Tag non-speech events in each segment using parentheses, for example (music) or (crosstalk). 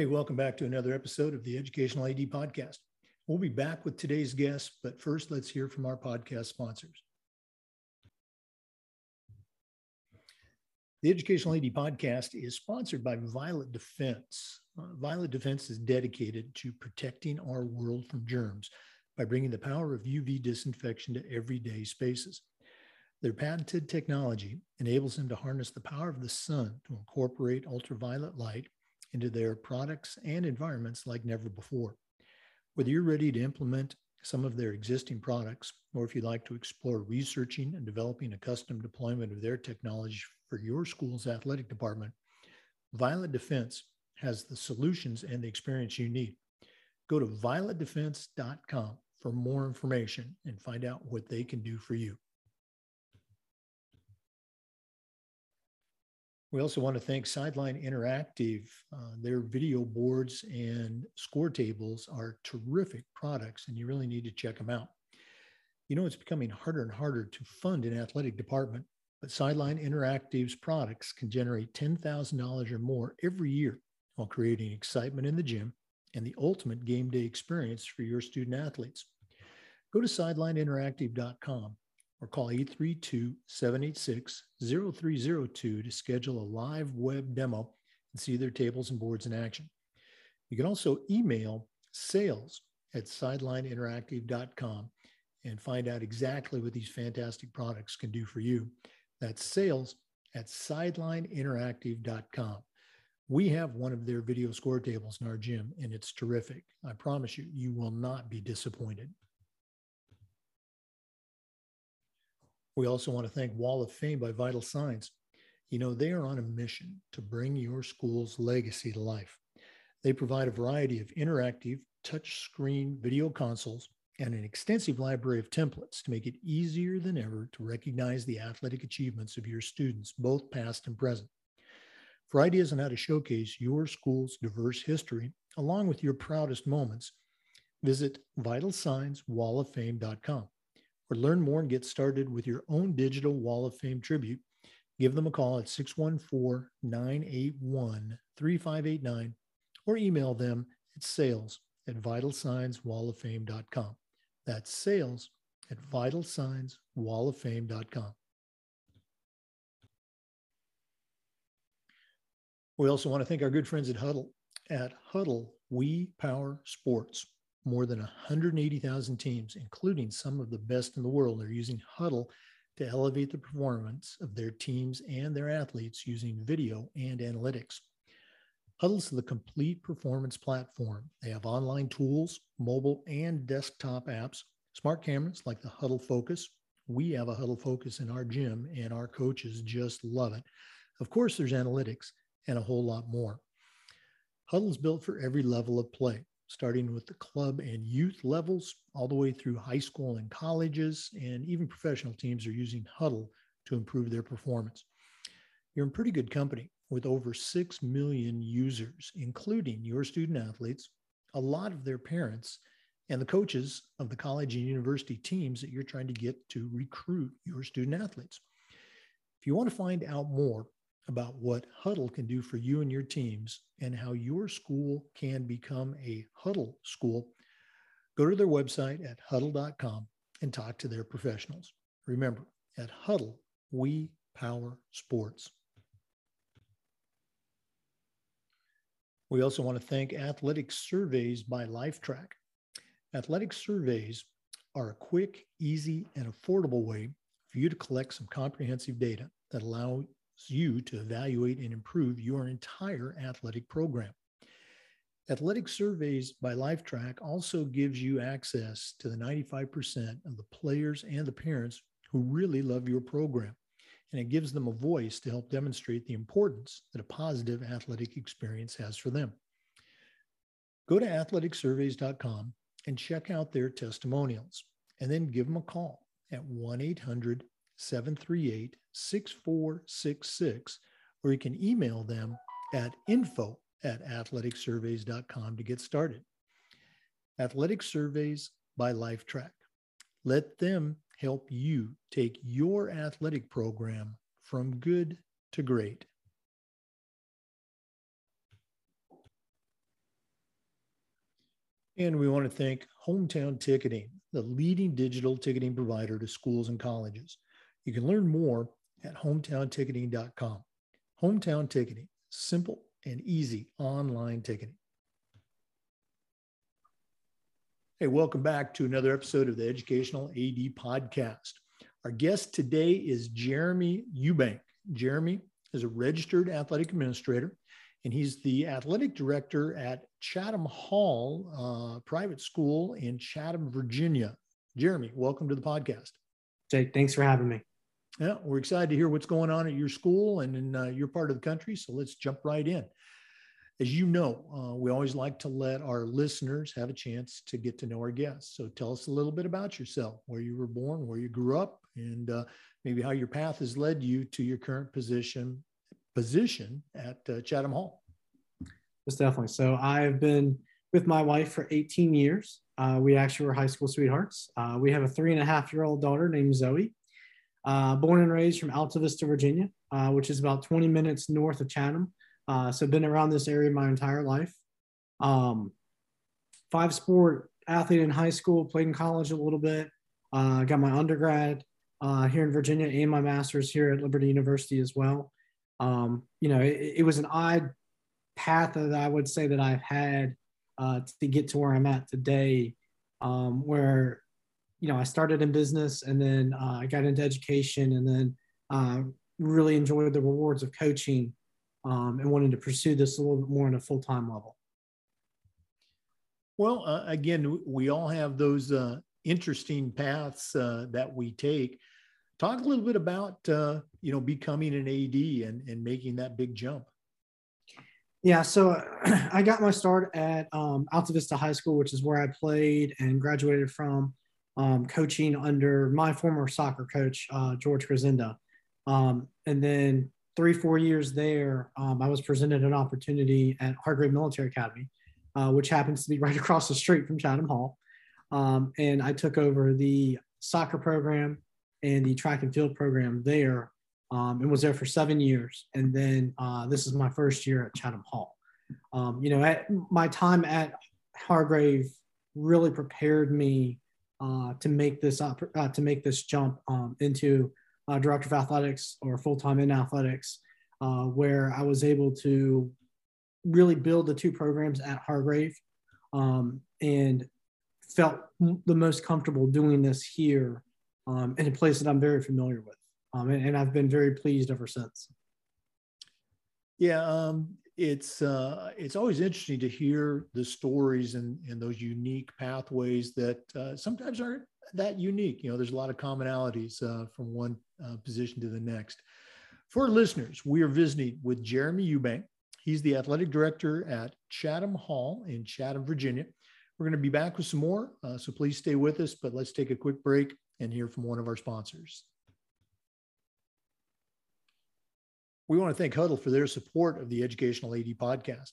Hey, welcome back to another episode of the Educational AD Podcast. We'll be back with today's guest, but first, let's hear from our podcast sponsors. The Educational AD Podcast is sponsored by Violet Defense. Uh, Violet Defense is dedicated to protecting our world from germs by bringing the power of UV disinfection to everyday spaces. Their patented technology enables them to harness the power of the sun to incorporate ultraviolet light into their products and environments like never before. Whether you're ready to implement some of their existing products, or if you'd like to explore researching and developing a custom deployment of their technology for your school's athletic department, Violet Defense has the solutions and the experience you need. Go to violetdefense.com for more information and find out what they can do for you. We also want to thank Sideline Interactive. Uh, their video boards and score tables are terrific products, and you really need to check them out. You know, it's becoming harder and harder to fund an athletic department, but Sideline Interactive's products can generate $10,000 or more every year while creating excitement in the gym and the ultimate game day experience for your student athletes. Go to sidelineinteractive.com or call 832 786 0302 to schedule a live web demo and see their tables and boards in action. You can also email sales at sidelineinteractive.com and find out exactly what these fantastic products can do for you. That's sales at sidelineinteractive.com. We have one of their video score tables in our gym, and it's terrific. I promise you, you will not be disappointed. We also want to thank Wall of Fame by Vital Signs. You know, they are on a mission to bring your school's legacy to life. They provide a variety of interactive touchscreen video consoles and an extensive library of templates to make it easier than ever to recognize the athletic achievements of your students, both past and present. For ideas on how to showcase your school's diverse history, along with your proudest moments, visit vitalsignswalloffame.com or learn more and get started with your own digital Wall of Fame tribute, give them a call at 614 981 3589 or email them at sales at vitalsignswalloffame.com. That's sales at vitalsignswalloffame.com. We also want to thank our good friends at Hudl. At Hudl, we power sports. More than 180,000 teams, including some of the best in the world, are using Hudl to elevate the performance of their teams and their athletes using video and analytics. Hudl's the complete performance platform. They have online tools, mobile and desktop apps, smart cameras like the Hudl Focus. We have a Hudl Focus in our gym, and our coaches just love it. Of course, there's analytics and a whole lot more. Hudl's built for every level of play starting with the club and youth levels, all the way through high school and colleges, and even professional teams are using Hudl to improve their performance. You're in pretty good company with over 6 million users, including your student athletes, a lot of their parents, and the coaches of the college and university teams that you're trying to get to recruit your student athletes. If you want to find out more about what Hudl can do for you and your teams and how your school can become a Hudl school, go to their website at hudl.com and talk to their professionals. Remember, at Hudl, we power sports. We also want to thank Athletic Surveys by Lifetrack. Athletic surveys are a quick, easy, and affordable way for you to collect some comprehensive data that allow you to evaluate and improve your entire athletic program. Athletic Surveys by Lifetrack also gives you access to the 95% of the players and the parents who really love your program. And it gives them a voice to help demonstrate the importance that a positive athletic experience has for them. Go to athleticsurveys.com and check out their testimonials, and then give them a call at 1 800 738 6466, or you can email them at info at athleticsurveys.com to get started. Athletic Surveys by Lifetrack. Let them help you take your athletic program from good to great. And we want to thank Hometown Ticketing, the leading digital ticketing provider to schools and colleges. You can learn more at hometownticketing.com. Hometown Ticketing, simple and easy online ticketing. Hey, welcome back to another episode of the Educational AD Podcast. Our guest today is Jeremy Eubank. Jeremy is a registered athletic administrator and he's the athletic director at Chatham Hall uh, Private School in Chatham, Virginia. Jeremy, welcome to the podcast. Jake, thanks for having me. Yeah, we're excited to hear what's going on at your school and in uh, your part of the country. So let's jump right in. As you know, uh, we always like to let our listeners have a chance to get to know our guests. So tell us a little bit about yourself, where you were born, where you grew up, and uh, maybe how your path has led you to your current position position at uh, Chatham Hall. Most definitely. So I've been with my wife for 18 years. Uh, we actually were high school sweethearts. Uh, we have a three and a half year old daughter named Zoe, uh, born and raised from Altavista, Virginia, uh, which is about 20 minutes north of Chatham. Uh, so been around this area my entire life. Um, five sport athlete in high school, played in college a little bit. Uh, got my undergrad here in Virginia and my master's here at Liberty University as well um, you know, it, it, was an odd path that I would say that I've had uh, to get to where I'm at today, um, where, you know, I started in business and then uh, I got into education and then uh, really enjoyed the rewards of coaching um, and wanted to pursue this a little bit more on a full time level. Well, uh, again, we all have those uh, interesting paths uh, that we take talk a little bit about uh, you know becoming an AD and and making that big jump. Yeah, so (clears throat) I got my start at um, Altavista High School, which is where I played and graduated from, um, coaching under my former soccer coach uh, George Krasinda, um, and then three four years there, um, I was presented an opportunity at Hargrave Military Academy, uh, which happens to be (laughs) right across the street from Chatham Hall, um, and I took over the soccer program and the track and field program there um, and was there for seven years. And then uh, this is my first year at Chatham Hall. Um, you know, at my time at Hargrave really prepared me uh, to make this up, uh, to make this jump um, into uh, director of athletics or full time in athletics, uh, where I was able to really build the two programs at Hargrave um, and felt the most comfortable doing this here um, in a place that I'm very familiar with. Um, and, and, I've been very pleased ever since. Yeah, um, it's uh, it's always interesting to hear the stories and, and those unique pathways that uh, sometimes aren't that unique. You know, there's a lot of commonalities uh, from one uh, position to the next. For listeners, we are visiting with Jeremy Eubank. He's the athletic director at Chatham Hall in Chatham, Virginia. We're going to be back with some more, uh, so please stay with us. But let's take a quick break and hear from one of our sponsors. We want to thank Hudl for their support of the Educational AD podcast.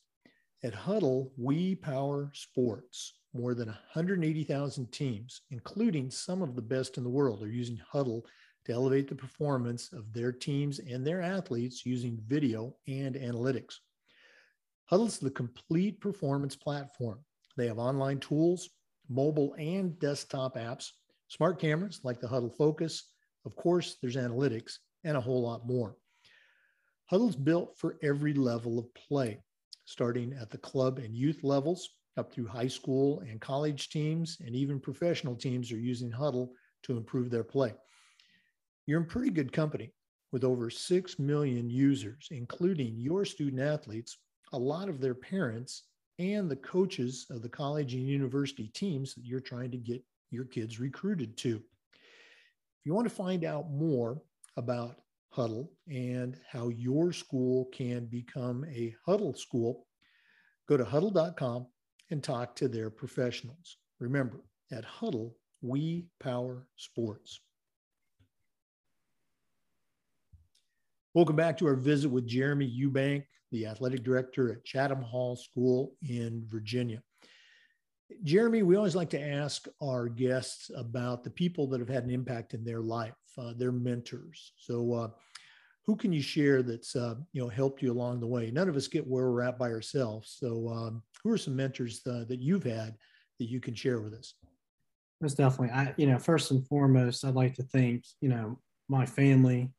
At Hudl, we power sports. More than 180,000 teams, including some of the best in the world, are using Hudl to elevate the performance of their teams and their athletes using video and analytics. Hudl's the complete performance platform. They have online tools, mobile and desktop apps smart cameras like the Hudl Focus. Of course, there's analytics and a whole lot more. Hudl's built for every level of play, starting at the club and youth levels up through high school and college teams, and even professional teams are using Hudl to improve their play. You're in pretty good company with over 6 million users, including your student athletes, a lot of their parents, and the coaches of the college and university teams that you're trying to get your kids recruited to. If you want to find out more about Hudl and how your school can become a Hudl school, go to hudl.com and talk to their professionals. Remember, at Hudl, we power sports. Welcome back to our visit with Jeremy Eubank, the athletic director at Chatham Hall School in Virginia. Jeremy, we always like to ask our guests about the people that have had an impact in their life, uh, their mentors. So, uh, who can you share that's uh, you know helped you along the way? None of us get where we're at by ourselves. So, um, who are some mentors uh, that you've had that you can share with us? Most definitely. I, you know, first and foremost, I'd like to thank, you know, my family,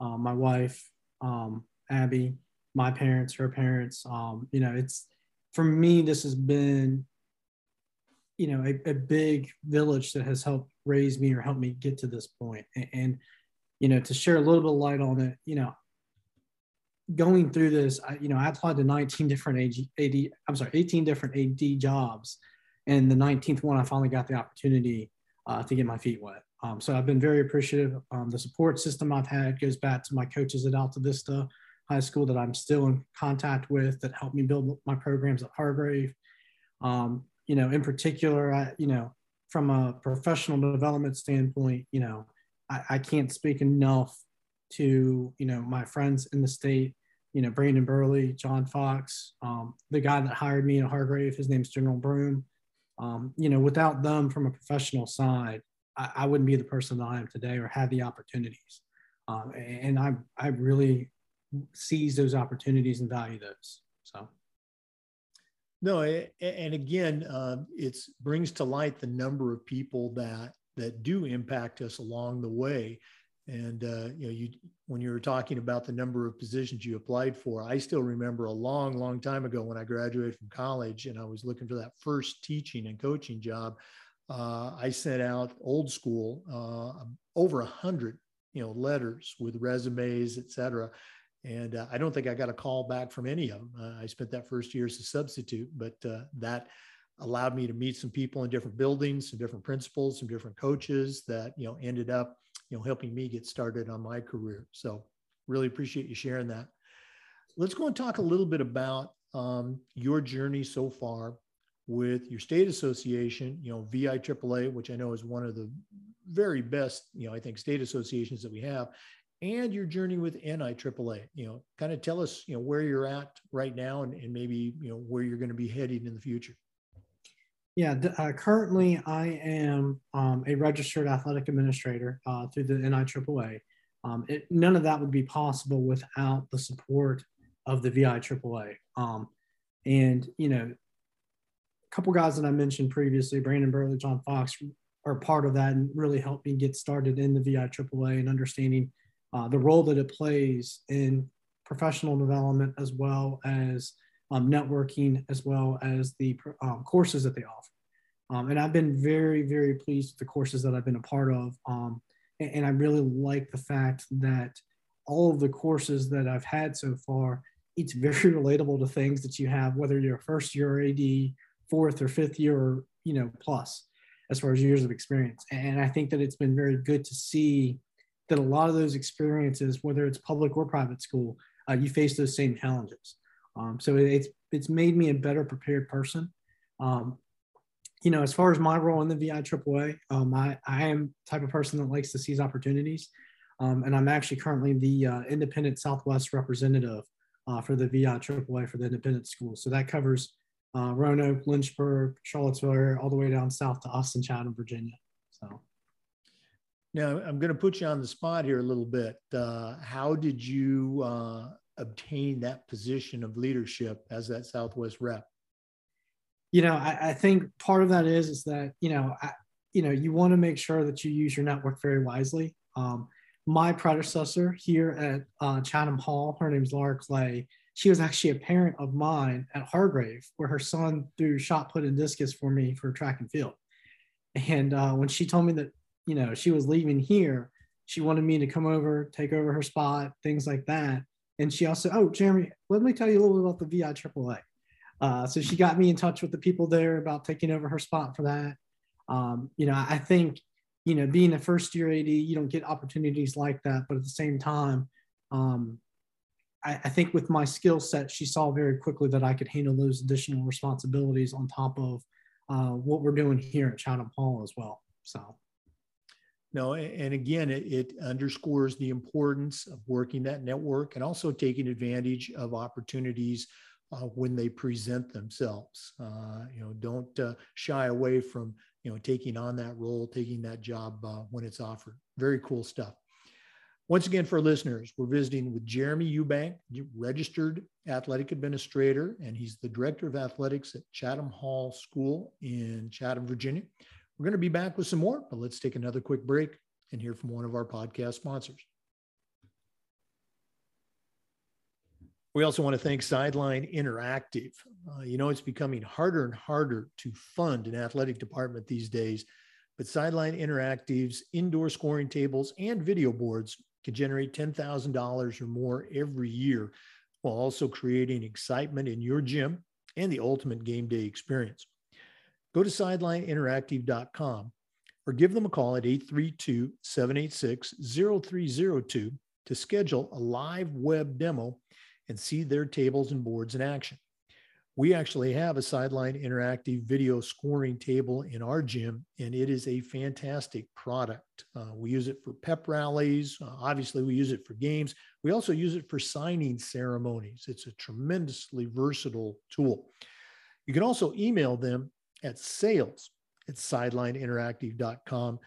uh, my wife, um, Abby, my parents, her parents. Um, you know, it's for me, this has been, you know, a, a, big village that has helped raise me or helped me get to this. And, and, you know, to share a little bit of light on it, you know, going through this, I, you know, I applied to 19 different AD, AD, I'm sorry, 18 different AD jobs. And the 19th one, I finally got the opportunity uh, to get my feet wet. Um, so I've been very appreciative. Um, the support system I've had goes back to my coaches at Altavista High School that I'm still in contact with that helped me build my programs at Hargrave. Um, you know, in particular, I, you know, from a professional development standpoint, you know, I, I can't speak enough to, you know, my friends in the state, you know, Brandon Burley, John Fox, um, the guy that hired me in Hargrave, his name's General Broom. Um, you know, without them from a professional side, I, I, wouldn't be the person that I am today or have the opportunities. Um, and I, I really seize those opportunities and value those. So. No, and again, uh, it brings to light the number of people that that do impact us along the way. And uh, you know, you when you were talking about the number of positions you applied for, I still remember a long, long time ago when I graduated from college and I was looking for that first teaching and coaching job. Uh, I sent out old school uh, over a hundred, you know, letters with resumes, et cetera. And uh, I don't think I got a call back from any of them. Uh, I spent that first year as a substitute, but uh, that allowed me to meet some people in different buildings, some different principals, some different coaches that you know ended up you know helping me get started on my career. So really appreciate you sharing that. Let's go and talk a little bit about um, your journey so far with your state association. You know, VI AAA, which I know is one of the very best you know I think state associations that we have, and your journey with NIAAA. You know, kind of tell us, you know, where you're at right now and, and maybe, you know, where you're going to be heading in the future. Yeah, uh, currently I am um, a registered athletic administrator uh, through the NIAAA. Um, it, none of that would be possible without the support of the VI AAA. Um, and, you know, a couple guys that I mentioned previously, Brandon Burley, John Fox, are part of that and really helped me get started in the VI AAA and understanding uh, the role that it plays in professional development as well as um, networking as well as the um, courses that they offer. Um, and I've been very, very pleased with the courses that I've been a part of. Um, and, and, I really like the fact that all of the courses that I've had so far, it's very (laughs) relatable to things that you have, whether you're a first year AD, fourth or fifth year, you know, plus as far as years of experience. And I think that it's been very good to see that a lot of those experiences, whether it's public or private school, uh, you face those same challenges. Um, so it's it's made me a better prepared person. Um, you know, as far as my role in the VI AAA, um, I, I am type of person that likes to seize opportunities. Um, and I'm actually currently the uh, independent Southwest representative uh, for the VI AAA for the independent schools. So that covers uh, Roanoke, Lynchburg, Charlottesville, all the way down south to Austin, Chatham, Virginia. So. Now, I'm going to put you on the spot here a little bit. Uh, how did you uh, obtain that position of leadership as that Southwest rep? You know, I, I think part of that is is that you know, I, you know, you want to make sure that you use your network very wisely. Um, my predecessor here at uh, Chatham Hall, her name's Laura Clay. She was actually a parent of mine at Hargrave, where her son threw shot put and discus for me for track and field. And uh, when she told me that you know, she was leaving here. She wanted me to come over, take over her spot, things like that. And she also, oh, Jeremy, let me tell you a little bit about the VI AAA. Uh, so she got me in touch with the people there about taking over her spot for that. Um, you know, I think, you know, being a first year AD, you don't get opportunities like that. But at the same time, um, I, I, think with my skill set, she saw very quickly that I could handle those additional responsibilities on top of uh, what we're doing here at Chatham Hall as well. So. No, and again, it, it, underscores the importance of working that network and also taking advantage of opportunities uh, when they present themselves. Uh, you know, don't uh, shy away from you know taking on that role, taking that job uh, when it's offered. Very cool stuff. Once again, for listeners, we're visiting with Jeremy Eubank, registered athletic administrator, and he's the director of athletics at Chatham Hall School in Chatham, Virginia. We're going to be back with some more, but let's take another quick break and hear from one of our podcast sponsors. We also want to thank Sideline Interactive. Uh, you know, it's becoming harder and harder to fund an athletic department these days, but Sideline Interactive's indoor scoring tables and video boards can generate $10,000 or more every year while also creating excitement in your gym and the ultimate game day experience. Go to sidelineinteractive.com or give them a call at 832 786 0302 to schedule a live web demo and see their tables and boards in action. We actually have a sideline interactive video scoring table in our gym, and it is a fantastic product. Uh, we use it for pep rallies. Uh, obviously, we use it for games. We also use it for signing ceremonies. It's a tremendously versatile tool. You can also email them at sales at sidelineinteractive.com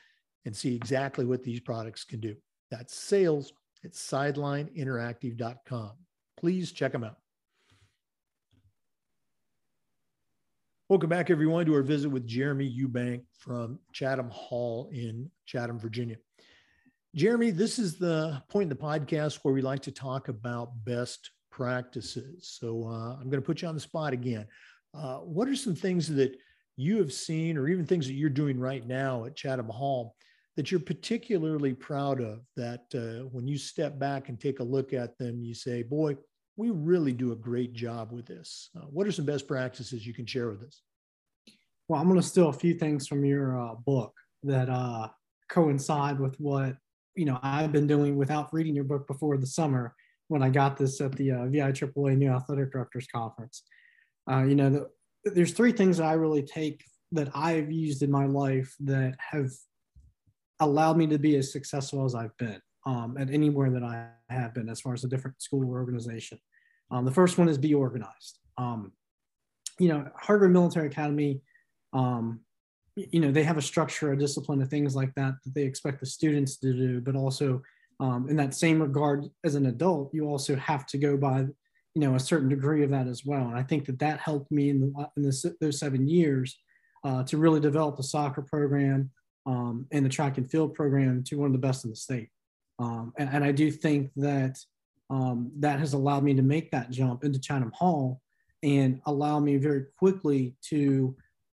and see exactly what these products can do. That's sales at sidelineinteractive.com please check them out. Welcome back, everyone, to our visit with Jeremy Eubank from Chatham Hall in Chatham, Virginia. Jeremy, this is the point in the podcast where we like to talk about best practices. So uh, I'm going to put you on the spot again. Uh, what are some things that you have seen, or even things that you're doing right now at Chatham Hall, that you're particularly proud of? That uh, when you step back and take a look at them, you say, boy, we really do a great job with this. Uh, what are some best practices you can share with us? Well, I'm going to steal a few things from your uh, book that uh, coincide with what you know I've been doing without reading your book before the summer when I got this at the uh, VIAAA New Athletic Directors Conference. Uh, you know, the, there's three things that I really take that I've used in my life that have allowed me to be as successful as I've been um, at anywhere that I have been as far as a different school or organization. Um, the first one is be organized. Um, you know, Hargrave Military Academy, um, you know, they have a structure, a discipline, of things like that that they expect the students to do, but also um, in that same regard as an adult, you also have to go by, you know, a certain degree of that as well. And I think that that helped me in, the, in those seven years uh, to really develop the soccer program um, and the track and field program to one of the best in the state. Um, and, and, I do think that um, that has allowed me to make that jump into Chatham Hall and allow me very quickly to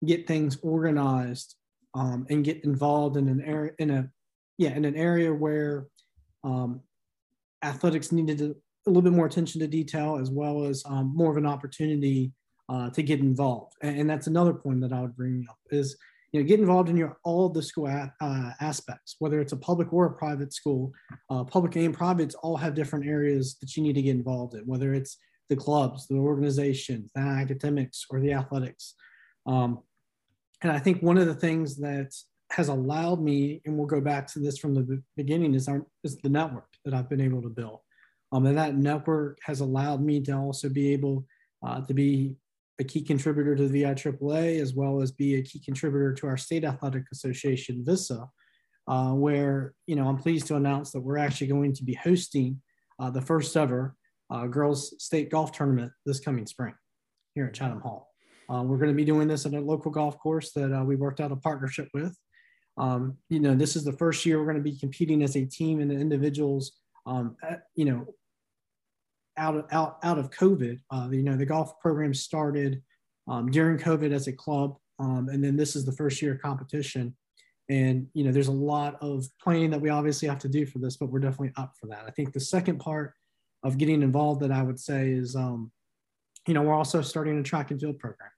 get things organized um, and get involved in an area in a yeah in an area where um, athletics needed a, a, little bit more attention to detail as well as um, more of an opportunity uh, to get involved. And, and, that's another point that I would bring up is you know, get involved in your all the school a, uh, aspects, whether it's a public or a private school. Uh, public and privates all have different areas that you need to get involved in, whether it's the clubs, the organizations, the academics, or the athletics. Um, and I think one of the things that has allowed me, and we'll go back to this from the beginning, is, our, is the network that I've been able to build. Um, and that network has allowed me to also be able uh, to be a key contributor to the VIAAA, as well as be a key contributor to our state athletic association, VISA, uh, where, you know, I'm pleased to announce that we're actually going to be hosting uh, the first ever uh, girls state golf tournament this coming spring here at Chatham Hall. Uh, we're going to be doing this at a local golf course that uh, we worked out a partnership with. Um, you know, this is the first year we're going to be competing as a team and the individuals, um, you know, out of out, out of COVID. Uh, you know, the golf program started um, during COVID as a club, um, and then this is the first year of competition. And you know, there's a lot of planning that we obviously have to do for this, but we're definitely up for that. I think the second part of getting involved that I would say is, um, you know, we're also starting a track and field program.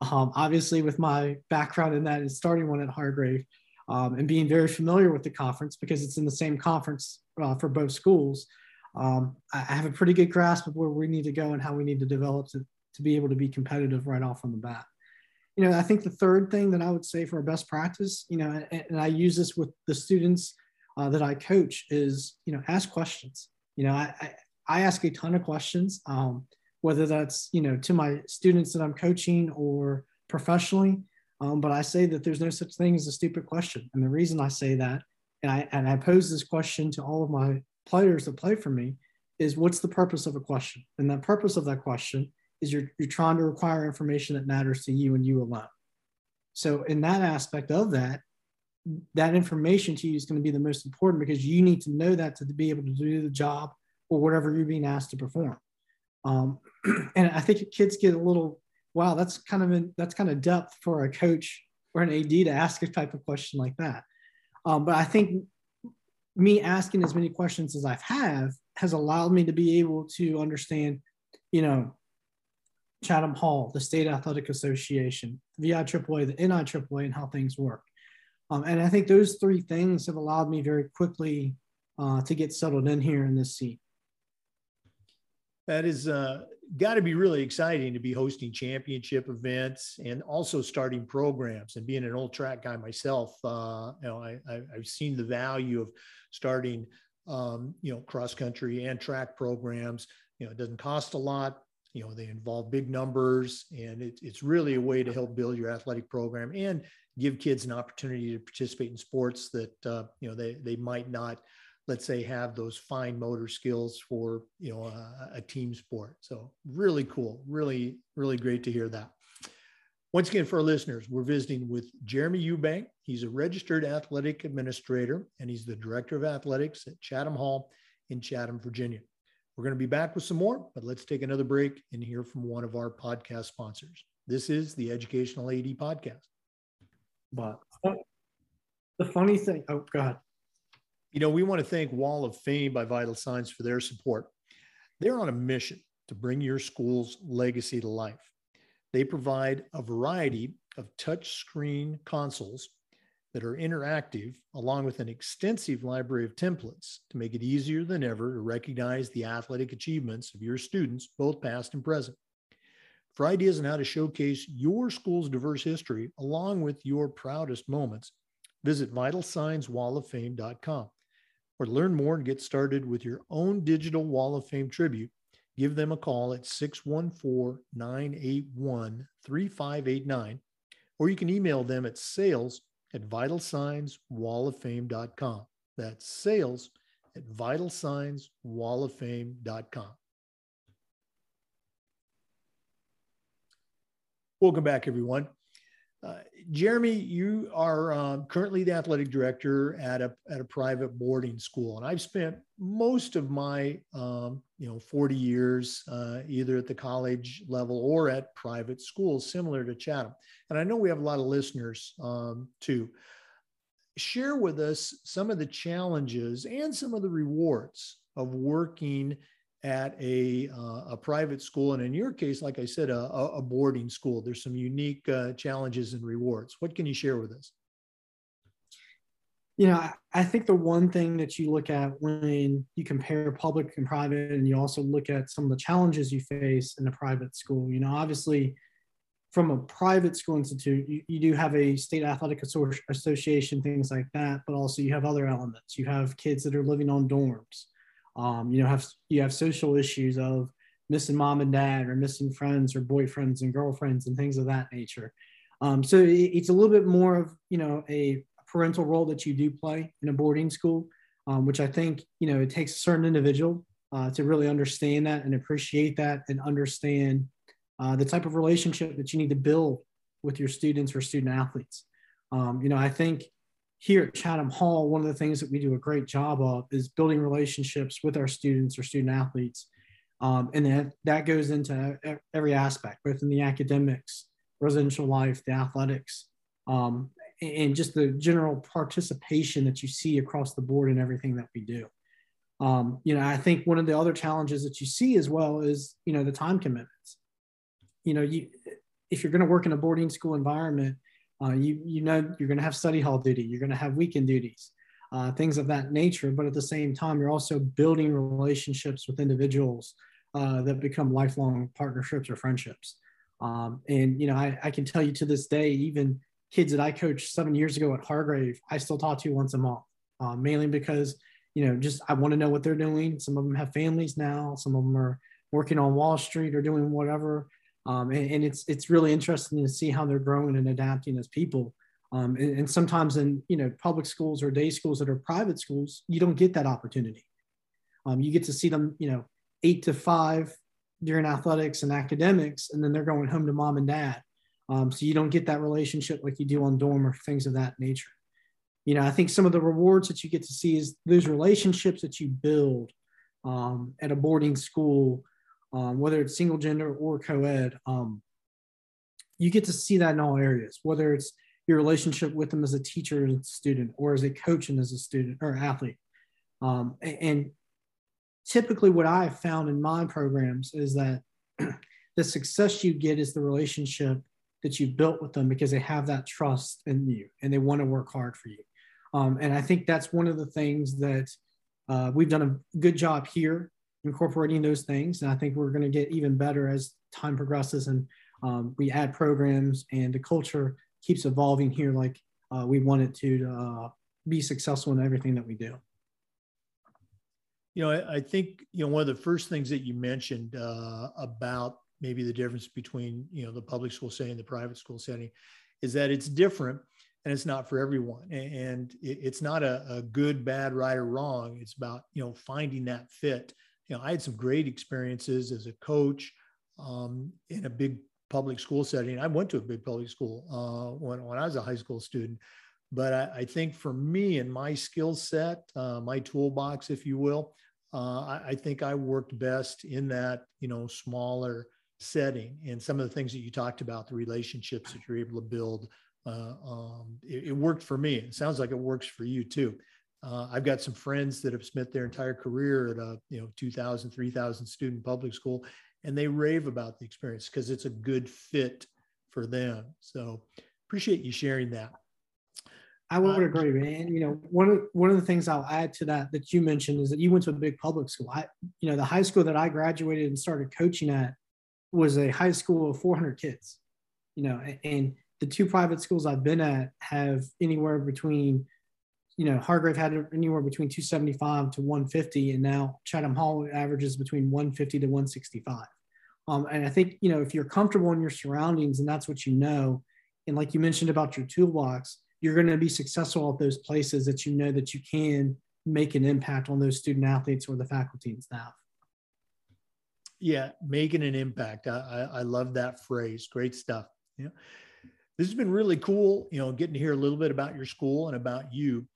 Um, obviously, with my background in that and starting one at Hargrave um, and being very familiar with the conference because it's in the same conference uh, for both schools, um, I have a pretty good grasp of where we need to go and how we need to develop to, to be able to be competitive right off on the bat. You know, I think the third thing that I would say for best practice, you know, and, and I use this with the students uh, that I coach is, you know, ask questions. You know, I, I, I ask a ton of questions, um, whether that's, you know, to my students that I'm coaching or professionally. Um, but I say that there's no such thing as a stupid question. And the reason I say that, and I, and I pose this question to all of my players that play for me is what's the purpose of a question? And the purpose of that question is you're, you're trying to require information that matters to you and you alone. So in that aspect of that, that information to you is going to be the most important because you need to know that to be able to do the job or whatever you're being asked to perform. Um, (clears throat) and I think kids get a little, wow, that's kind of in, that's kind of depth for a coach or an AD to ask a type of question like that. Um, but I think me asking as many questions as I've have has allowed me to be able to understand, you know, Chatham Hall, the State Athletic Association, VIAAA, the NIAAA, and how things work. Um, and I think those three things have allowed me very quickly uh, to get settled in here in this seat. That is uh, got to be really exciting to be hosting championship events and also starting programs. And being an old track guy myself, uh, you know, I, I, have seen the value of starting, um, you know, cross country and track programs. You know, it doesn't cost a lot. You know, they involve big numbers, and it, it's really a way to help build your athletic program and give kids an opportunity to participate in sports that uh, you know they they might not let's say have those fine motor skills for you know a, a, team sport. So really cool. Really really great to hear that. Once again for our listeners we're visiting with jeremy eubank. He's a registered athletic administrator and he's the director of athletics at chatham hall in chatham virginia. We're going to be back with some more but let's take another break and hear from one of our podcast sponsors. This is the educational ad podcast. But uh, the funny thing oh god you know, we want to thank Wall of Fame by Vital Signs for their support. They're on a mission to bring your school's legacy to life. They provide a variety of touchscreen consoles that are interactive, along with an extensive library of templates to make it easier than ever to recognize the athletic achievements of your students, both past and present. For ideas on how to showcase your school's diverse history along with your proudest moments, visit vitalsignswalloffame.com or learn more and get started with your own digital Wall of Fame tribute, give them a call at 614 981 3589, or you can email them at sales at vitalsignswalloffame.com. That's sales at vitalsignswalloffame.com. Welcome back, everyone. Uh, Jeremy, you are um, currently the athletic director at a, at a private boarding school. And I've spent most of my, um, you know, 40 years uh, either at the college level or at private schools similar to Chatham. And I know we have a lot of listeners um, too. Share with us some of the challenges and some of the rewards of working at a, uh, a private school, and in your case, like I said, a, a boarding school. There's some unique uh, challenges and rewards. What can you share with us? You know, I think the one thing that you look at when you compare public and private, and you also look at some of the challenges you face in a private school, you know, obviously from a private school institute, you, you do have a state athletic association, things like that, but also you have other elements. You have kids that are living on dorms um, you know have you have social issues of missing mom and dad or missing friends or boyfriends and girlfriends and things of that nature. Um, so it, it's a little bit more of you know a parental role that you do play in a boarding school um, which i think you know it takes a certain individual uh, to really understand that and appreciate that and understand uh, the type of relationship that you need to build with your students or student athletes. Um, you know i think here at Chatham Hall, one of the things that we do a great job of is building relationships with our students or student athletes. Um, and that, that goes into every aspect, both in the academics, residential life, the athletics, um, and just the general participation that you see across the board in everything that we do. Um, you know, I think one of the other challenges that you see as well is, you know, the time commitments. You know, you if you're going to work in a boarding school environment, uh, you you know you're going to have study hall duty. You're going to have weekend duties, uh, things of that nature. But at the same time, you're also building relationships with individuals uh, that become lifelong partnerships or friendships. Um, and you know, I, I can tell you to this day, even kids that I coached seven years ago at Hargrave, I still talk to once a month, uh, mainly because you know just I want to know what they're doing. Some of them have families now. Some of them are working on Wall Street or doing whatever. Um, and, and, it's it's really interesting to see how they're growing and adapting as people. Um, and, and, sometimes in you know public schools or day schools that are private schools, you don't get that opportunity. Um, you get to see them, you know, eight to five during athletics and academics, and then they're going home to mom and dad. Um, so you don't get that relationship like you do on dorm or things of that nature. You know, I think some of the rewards that you get to see is those relationships that you build um, at a boarding school, um, whether it's single gender or co-ed. Um, you get to see that in all areas, whether it's your relationship with them as a teacher and student, or as a coach and as a student or athlete. Um, and typically, what I have found in my programs is that (clears throat) the success you get is the relationship that you built with them because they have that trust in you and they want to work hard for you. Um, and I think that's one of the things that uh, we've done a good job here incorporating those things. And I think we're going to get even better as time progresses and um, we add programs and the culture keeps evolving here like uh, we want it to uh, be successful in everything that we do. You know, I, I, think, you know, one of the first things that you mentioned uh, about maybe the difference between, you know, the public school setting and the private school setting is that it's different and it's not for everyone. And it's not a, a good, bad, right, or wrong. It's about, you know, finding that fit. You know, I had some great experiences as a coach um, in a big public school setting. I went to a big public school uh, when, when I was a high school student. But I, I think for me and my skill set, uh, my toolbox, if you will, uh, I, I, think I worked best in that, you know, smaller setting. And some of the things that you talked about, the relationships that you're able to build, uh, um, it, it, worked for me. It sounds like it works for you too. Uh, I've got some friends that have spent their entire career at a you know 2,000, 3,000 student public school, and they rave about the experience because it's a good fit for them. So appreciate you sharing that. I would uh, agree, man. You know, one of one of the things I'll add to that that you mentioned is that you went to a big public school. I, you know, the high school that I graduated and started coaching at was a high school of 400 kids. You know, and the two private schools I've been at have anywhere between, you know, Hargrave had anywhere between 275 to 150, and now Chatham Hall averages between 150 to 165. Um, and I think, you know, if you're comfortable in your surroundings and that's what you know, and like you mentioned about your toolbox, you're going to be successful at those places that you know that you can make an impact on those student athletes or the faculty and staff. Yeah, making an impact. I, I, I love that phrase. Great stuff. Yeah. This has been really cool, you know, getting to hear a little bit about your school and about you.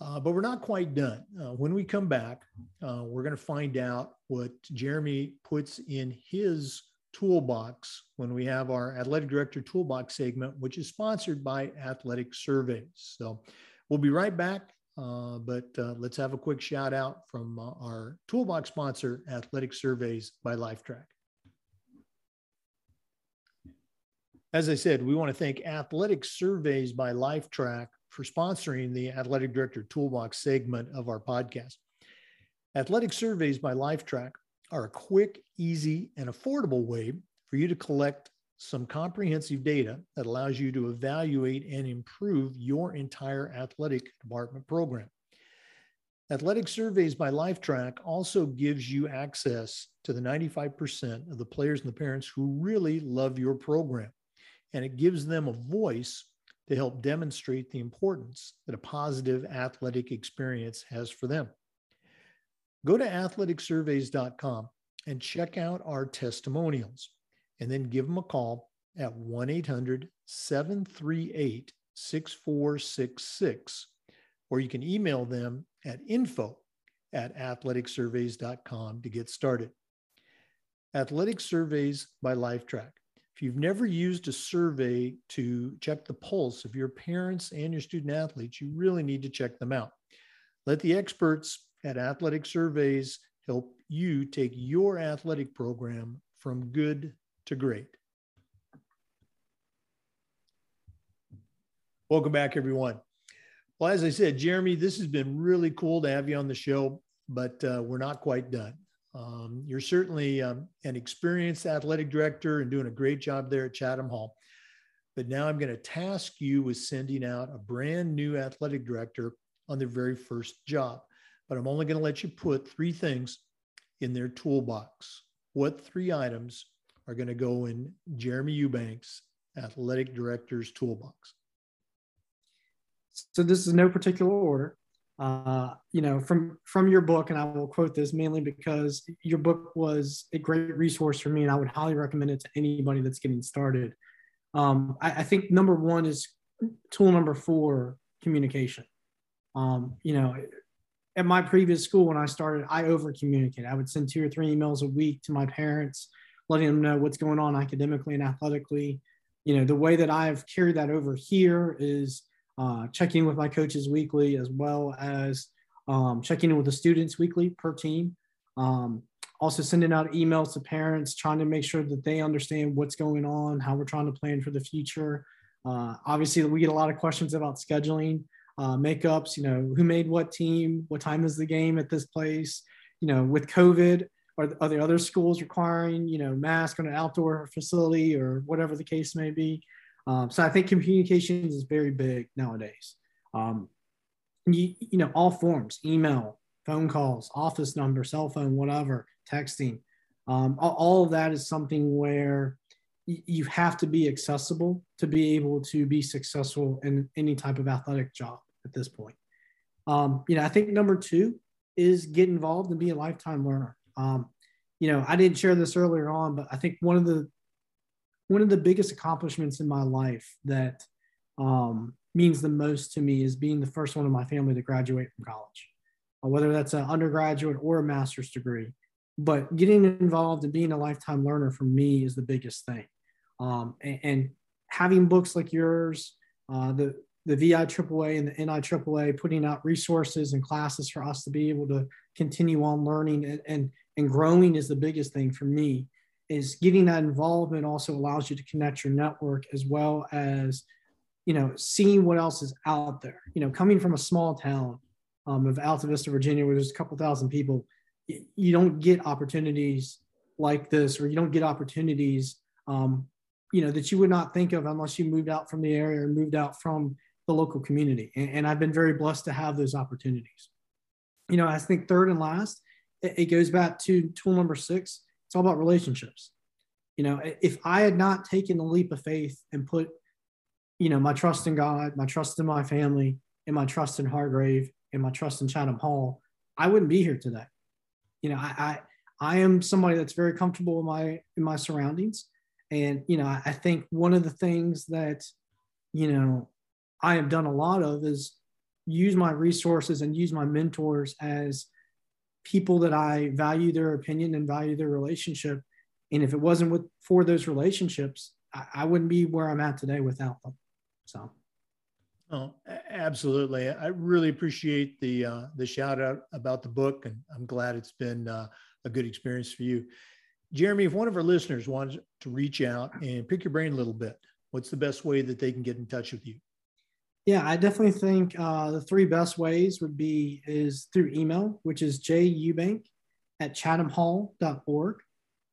Uh, but we're not quite done. Uh, when we come back, uh, we're going to find out what Jeremy puts in his toolbox when we have our athletic director toolbox segment, which is sponsored by Athletic Surveys. So we'll be right back. Uh, but uh, let's have a quick shout out from uh, our toolbox sponsor, Athletic Surveys by Lifetrack. As I said, we want to thank Athletic Surveys by Lifetrack for sponsoring the Athletic Director Toolbox segment of our podcast. Athletic Surveys by Lifetrack are a quick, easy, and affordable way for you to collect some comprehensive data that allows you to evaluate and improve your entire athletic department program. Athletic Surveys by Lifetrack also gives you access to the 95% of the players and the parents who really love your program. And it gives them a voice to help demonstrate the importance that a positive athletic experience has for them. Go to athleticsurveys.com and check out our testimonials, and then give them a call at 1 800 738 6466, or you can email them at info at athleticsurveys.com to get started. Athletic Surveys by Lifetrack if you've never used a survey to check the pulse of your parents and your student athletes, you really need to check them out. Let the experts at Athletic Surveys help you take your athletic program from good to great. Welcome back, everyone. Well, as I said, Jeremy, this has been really cool to have you on the show, but uh, we're not quite done. Um, you're certainly um, an experienced athletic director and doing a great job there at Chatham Hall. But now I'm going to task you with sending out a brand new athletic director on their very first job. But I'm only going to let you put three things in their toolbox. What three items are going to go in Jeremy Eubanks, athletic director's toolbox? So this is no particular order. Uh, you know, from from your book, and I will quote this mainly because your book was a great resource for me, and I would highly recommend it to anybody that's getting started. Um, I, I, think number one is tool number four, communication. Um, you know, at my previous school when I started, I over communicated. I would send two or three emails a week to my parents, letting them know what's going on academically and athletically. You know, the way that I've carried that over here is uh, checking with my coaches weekly, as well as um, checking in with the students weekly per team. Um, also sending out emails to parents, trying to make sure that they understand what's going on, how we're trying to plan for the future. Uh, obviously, we get a lot of questions about scheduling, uh, makeups. You know, who made what team? What time is the game at this place? You know, with COVID, are, are there other schools requiring you know mask on an outdoor facility or whatever the case may be? Um, so I think communications is very big nowadays. Um, you, you know, all forms, email, phone calls, office number, cell phone, whatever, texting. Um, all, of that is something where you have to be accessible to be able to be successful in any type of athletic job at this point. Um, you know, I think number two is get involved and be a lifetime learner. Um, you know, I didn't share this earlier on, but I think one of the one of the biggest accomplishments in my life that um, means the most to me is being the first one in my family to graduate from college, uh, whether that's an undergraduate or a master's degree. But getting involved and being a lifetime learner for me is the biggest thing. Um, and, and, having books like yours, uh, the the VI AAA and the NI AAA putting out resources and classes for us to be able to continue on learning and, and, and growing is the biggest thing for me is getting that involvement also allows you to connect your network as well as you know seeing what else is out there. You know coming from a small town um, of Altavista virginia where there's a couple thousand people you don't get opportunities like this or you don't get opportunities um, you know that you would not think of unless you moved out from the area or moved out from the local community. And, and i've been very blessed to have those opportunities. You know i think third and last it, it goes back to tool number six all about relationships. You know, if I had not taken the leap of faith and put, you know, my trust in God, my trust in my family, and my trust in Hargrave, and my trust in Chatham Hall, I wouldn't be here today. You know, I I, I am somebody that's very comfortable in my in my surroundings, and you know, I, I think one of the things that, you know, I have done a lot of is use my resources and use my mentors as people that I value their opinion and value their relationship. And if it wasn't with for those relationships, I, I wouldn't be where I'm at today without them. So. Oh, absolutely. I really appreciate the uh, the shout out about the book, and I'm glad it's been uh, a good experience for you. Jeremy, if one of our listeners wants to reach out and pick your brain a little bit, what's the best way that they can get in touch with you? Yeah, I definitely think uh, the three best ways would be is through email, which is jeubank at chathamhall.org.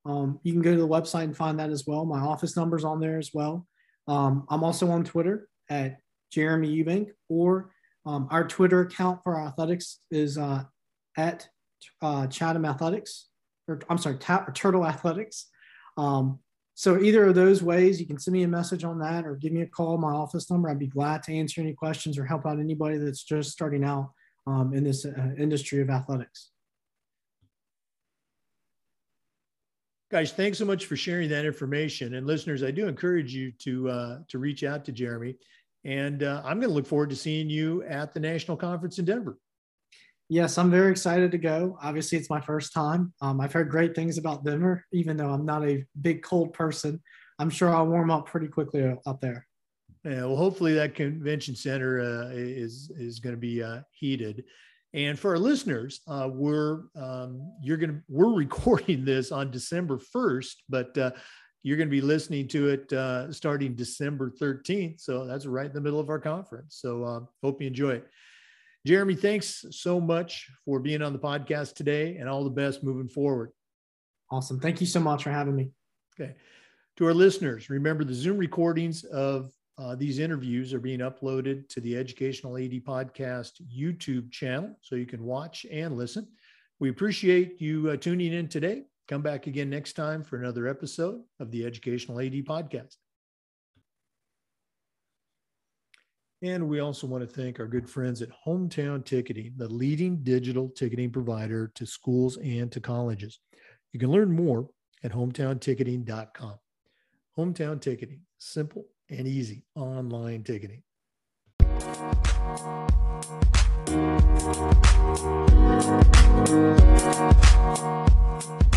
Um, you can go to the website and find that as well. My office number's on there as well. Um, I'm also on Twitter at Jeremy Eubank, or um, our Twitter account for our athletics is uh, at uh, Chatham Athletics, or I'm sorry, Turtle Athletics. Um, so either of those ways, you can send me a message on that or give me a call, my office number. I'd be glad to answer any questions or help out anybody that's just starting out um, in this uh, industry of athletics. Guys, thanks so much for sharing that information. And listeners, I do encourage you to uh, to reach out to Jeremy. And uh, I'm going to look forward to seeing you at the national conference in Denver yes, I'm very excited to go. Obviously, it's my first time. Um, I've heard great things about Denver, even though I'm not a big cold person. I'm sure I'll warm up pretty quickly up there. Yeah, well, hopefully that convention center uh, is is going to be uh, heated. And for our listeners, uh, we're um, you're going to we're (laughs) recording this on December 1st, but uh, you're going to be listening to it uh, starting December 13th. So that's right in the middle of our conference. So uh, hope you enjoy it. Jeremy, thanks so much for being on the podcast today and all the best moving forward. Awesome. Thank you so much for having me. Okay. To our listeners, remember the Zoom recordings of uh, these interviews are being uploaded to the Educational AD Podcast YouTube channel so you can watch and listen. We appreciate you uh, tuning in today. Come back again next time for another episode of the Educational AD Podcast. And we also want to thank our good friends at Hometown Ticketing, the leading digital ticketing provider to schools and to colleges. You can learn more at hometownticketing.com. Hometown Ticketing, simple and easy online ticketing. Thank you.